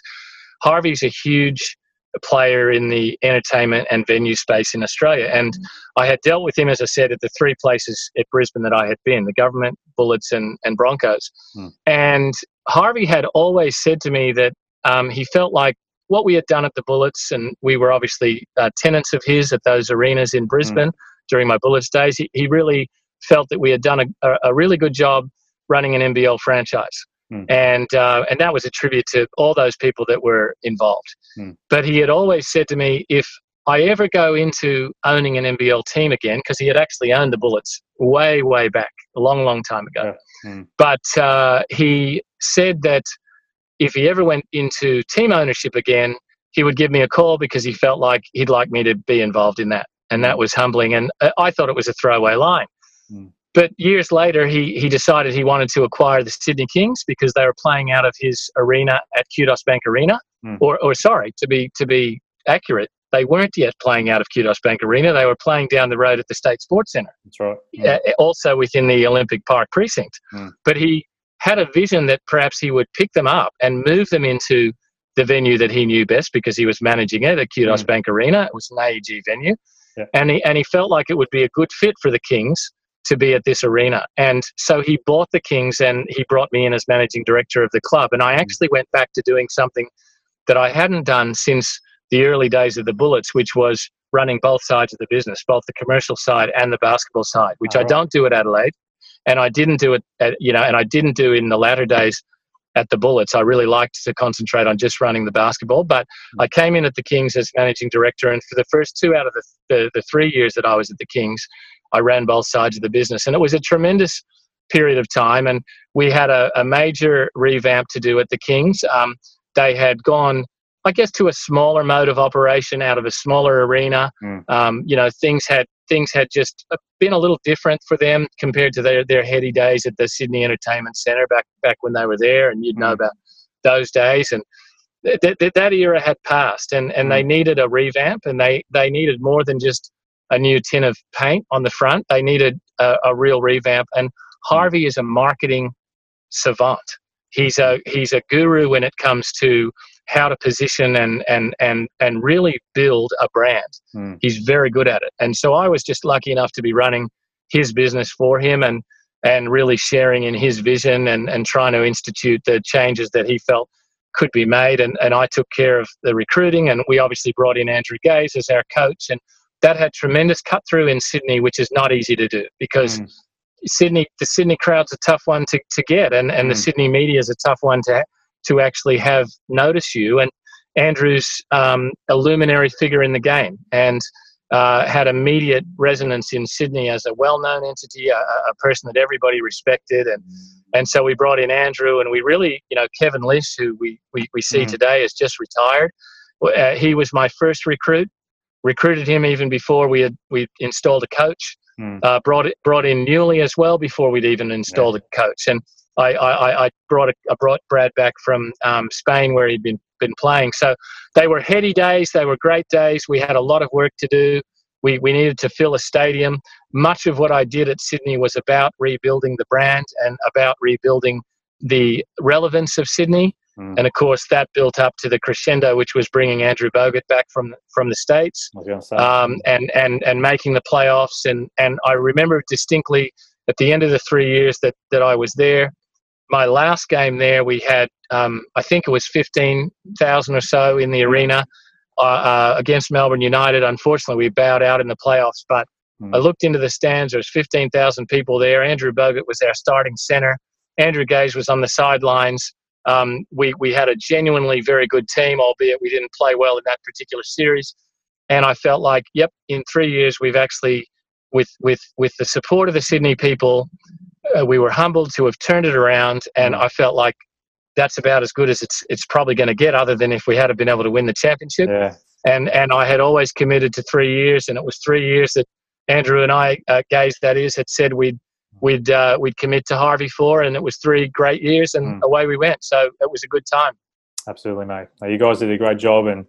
Harvey's a huge player in the entertainment and venue space in Australia. And I had dealt with him, as I said, at the three places at Brisbane that I had been the government, Bullets, and, and Broncos. Mm. And Harvey had always said to me that um, he felt like what we had done at the Bullets, and we were obviously uh, tenants of his at those arenas in Brisbane mm. during my Bullets days, he, he really felt that we had done a, a really good job running an NBL franchise. Mm. And uh, and that was a tribute to all those people that were involved. Mm. But he had always said to me, if I ever go into owning an NBL team again, because he had actually owned the Bullets way, way back, a long, long time ago. Yeah. Mm. But uh, he said that if he ever went into team ownership again, he would give me a call because he felt like he'd like me to be involved in that. And that hmm. was humbling. And uh, I thought it was a throwaway line. Hmm. But years later, he, he decided he wanted to acquire the Sydney Kings because they were playing out of his arena at Qudos Bank Arena. Mm. Or, or sorry, to be to be accurate, they weren't yet playing out of Qudos Bank Arena. They were playing down the road at the State Sports Centre. That's right. Mm. Uh, also within the Olympic Park precinct. Mm. But he had a vision that perhaps he would pick them up and move them into the venue that he knew best because he was managing it at Qudos mm. Bank Arena. It was an AEG venue. Yeah. And, he, and he felt like it would be a good fit for the Kings to be at this arena. And so he bought the Kings and he brought me in as managing director of the club. And I mm. actually went back to doing something that I hadn't done since the early days of the Bullets, which was running both sides of the business, both the commercial side and the basketball side, which I don't do at Adelaide. And I didn't do it at, you know, and I didn't do in the latter days at the Bullets. I really liked to concentrate on just running the basketball. But I came in at the Kings as managing director, and for the first two out of the, the, the three years that I was at the Kings, I ran both sides of the business. And it was a tremendous period of time. And we had a, a major revamp to do at the Kings. Um, they had gone I guess to a smaller mode of operation out of a smaller arena. Mm. Um, you know, things had things had just been a little different for them compared to their their heady days at the Sydney Entertainment Centre back back when they were there, and you'd mm. know about those days. And th- th- that era had passed, and and mm. they needed a revamp, and they they needed more than just a new tin of paint on the front. They needed a, a real revamp, and. Harvey is a marketing savant. He's a he's a guru when it comes to how to position and and and and really build a brand. Mm. He's very good at it. And so I was just lucky enough to be running his business for him and and really sharing in his vision and, and trying to institute the changes that he felt could be made. And, and I took care of the recruiting and we obviously brought in Andrew Gaze as our coach and that had tremendous cut through in Sydney, which is not easy to do because mm. Sydney the Sydney crowd's a tough one to, to get and, and mm. the. Sydney media is a tough one to to actually have notice you. And Andrew's um, a luminary figure in the game and uh, had immediate resonance in Sydney as a well-known entity, a, a, person that everybody respected, and and so we brought in Andrew, and we really, you know, Kevin Lisch, who we we, we see mm. today, has just retired. Uh, he was my first recruit. Recruited him even before we had we installed a coach. Mm. Uh, brought it brought in Newley as well before we'd even installed yeah. a coach, and I, I, I brought a, I brought Brad back from um, Spain where he'd been been playing. So they were heady days. They were great days. We had a lot of work to do. We, we needed to fill a stadium. Much of what I did at Sydney was about rebuilding the brand and about rebuilding the relevance of Sydney. Mm. And of course, that built up to the crescendo, which was bringing Andrew Bogut back from from the states, um, and and and making the playoffs. And and I remember distinctly at the end of the three years that that I was there, my last game there, we had, um, I think it was 15,000 or so in the arena uh, uh, against Melbourne United. Unfortunately, we bowed out in the playoffs, but mm. I looked into the stands. There was 15,000 people there. Andrew Bogut was our starting center. Andrew Gaze was on the sidelines. Um, we, we had a genuinely very good team, albeit we didn't play well in that particular series. And I felt like, yep, in three years, we've actually, with, with, with the support of the Sydney people, uh, we were humbled to have turned it around, and mm. I felt like that's about as good as it's it's probably going to get, other than if we had been able to win the championship. Yeah. And and I had always committed to three years, and it was three years that Andrew and I, uh, Gaze that is, had said we'd we'd uh, we'd commit to Harvey for, and it was three great years, and mm. away we went. So it was a good time. Absolutely, mate. You guys did a great job and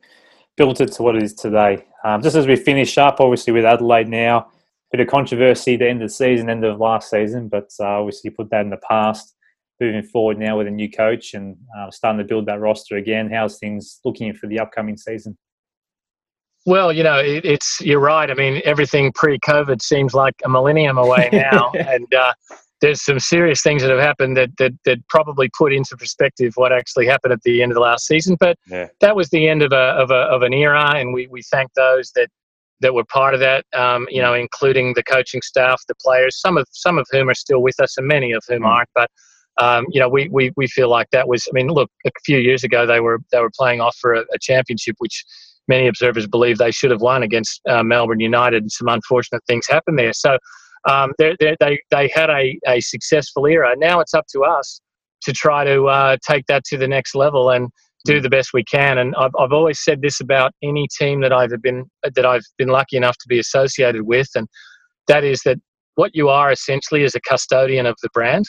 built it to what it is today. Um, just as we finish up, obviously with Adelaide now, bit of controversy at the end of the season, end of last season, but uh, obviously put that in the past. Moving forward now with a new coach and uh, starting to build that roster again. How's things looking for the upcoming season? Well, you know, it, it's you're right. I mean, everything pre-COVID seems like a millennium away (laughs) now, and uh, there's some serious things that have happened that, that that probably put into perspective what actually happened at the end of the last season. But yeah. that was the end of a, of a of an era, and we we thank those that that were part of that. Um, you know, including the coaching staff, the players, some of some of whom are still with us, and many of whom mm. aren't. But um, you know, we, we we feel like that was. I mean, look, a few years ago they were they were playing off for a, a championship, which many observers believe they should have won against uh, Melbourne United, and some unfortunate things happened there. So um, they they they had a, a successful era. Now it's up to us to try to uh, take that to the next level and do mm. the best we can. And I've, I've always said this about any team that I've been that I've been lucky enough to be associated with, and that is that what you are essentially is a custodian of the brand,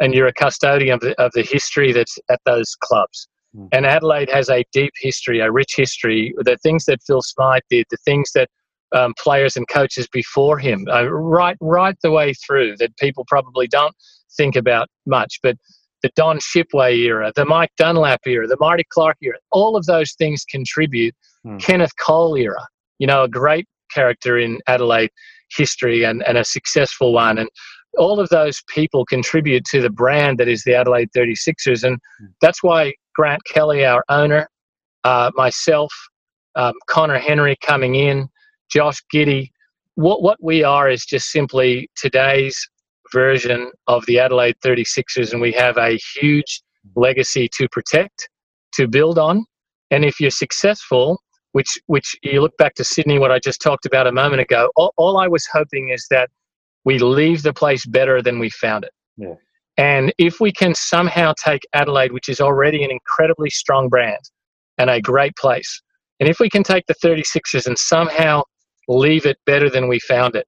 and you're a custodian of the, of the history that's at those clubs. Mm. And Adelaide has a deep history, a rich history. The things that Phil Smyth did, the things that um, players and coaches before him, uh, right, right the way through, that people probably don't think about much. But the Don Shipway era, the Mike Dunlap era, the Marty Clarke era, all of those things contribute. Mm. Kenneth Cole era, you know, a great character in Adelaide history and, and a successful one. And all of those people contribute to the brand that is the Adelaide 36ers. And hmm. that's why Grant Kelly, our owner, uh, myself, um, Conner Henry coming in, Josh Giddey. what, what we are is just simply today's version of the Adelaide 36ers, and we have a huge legacy to protect, to build on. And if you're successful, which which you look back to Sydney, what I just talked about a moment ago. All, all, I was hoping is that we leave the place better than we found it. Yeah. And if we can somehow take Adelaide, which is already an incredibly strong brand and a great place, and if we can take the 36ers and somehow leave it better than we found it,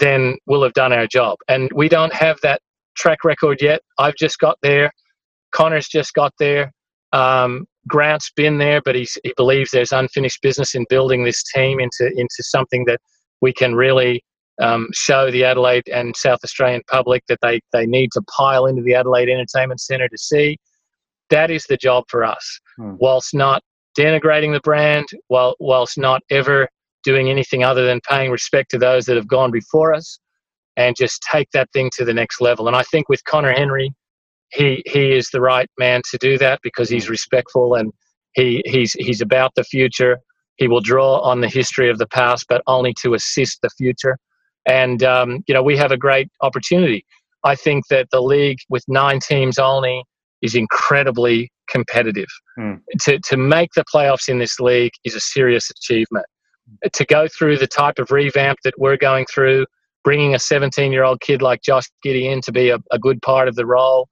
then we'll have done our job. And we don't have that track record yet. I've just got there. Conner's just got there. Um, Grant's been there, but he believes there's unfinished business in building this team into into something that we can really um, show the Adelaide and South Australian public that they, they need to pile into the Adelaide Entertainment Centre to see. That is the job for us. Hmm. Whilst not denigrating the brand, while, whilst not ever doing anything other than paying respect to those that have gone before us and just take that thing to the next level. And I think with Conner Henry, he he is the right man to do that because he's respectful and he he's he's about the future. He will draw on the history of the past, but only to assist the future. And um, you know we have a great opportunity. I think that the league with nine teams only is incredibly competitive. Mm. To to make the playoffs in this league is a serious achievement. To go through the type of revamp that we're going through, bringing a 17 year old kid like Josh Giddey in to be a, a good part of the role,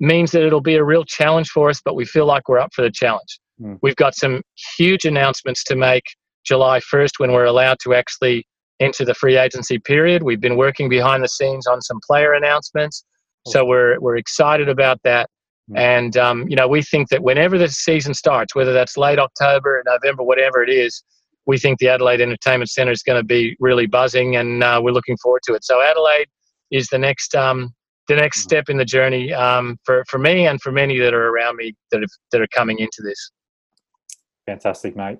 means that it'll be a real challenge for us, but we feel like we're up for the challenge. Mm. We've got some huge announcements to make July 1st when we're allowed to actually enter the free agency period. We've been working behind the scenes on some player announcements, so we're we're excited about that. Mm. And um, you know, we think that whenever the season starts, whether that's late October, November, whatever it is, we think the Adelaide Entertainment Centre is going to be really buzzing, and uh, we're looking forward to it. So Adelaide is the next um, the next mm-hmm. step in the journey um, for, for me and for many that are around me that, have, that are coming into this. Fantastic, mate.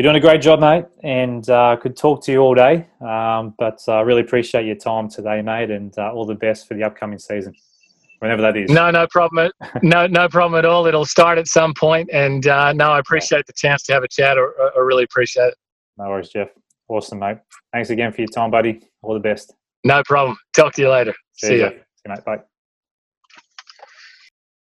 You're doing a great job, mate, and uh, could talk to you all day. Um, but I uh, really appreciate your time today, mate, and uh, all the best for the upcoming season, whenever that is. No, no problem. no, no problem at all. It'll start at some point, and uh, no, I appreciate the chance to have a chat. I, I really appreciate it. No worries, Jeff. Awesome, mate. Thanks again for your time, buddy. All the best. No problem. Talk to you later. See, See you. See you, mate. Bye.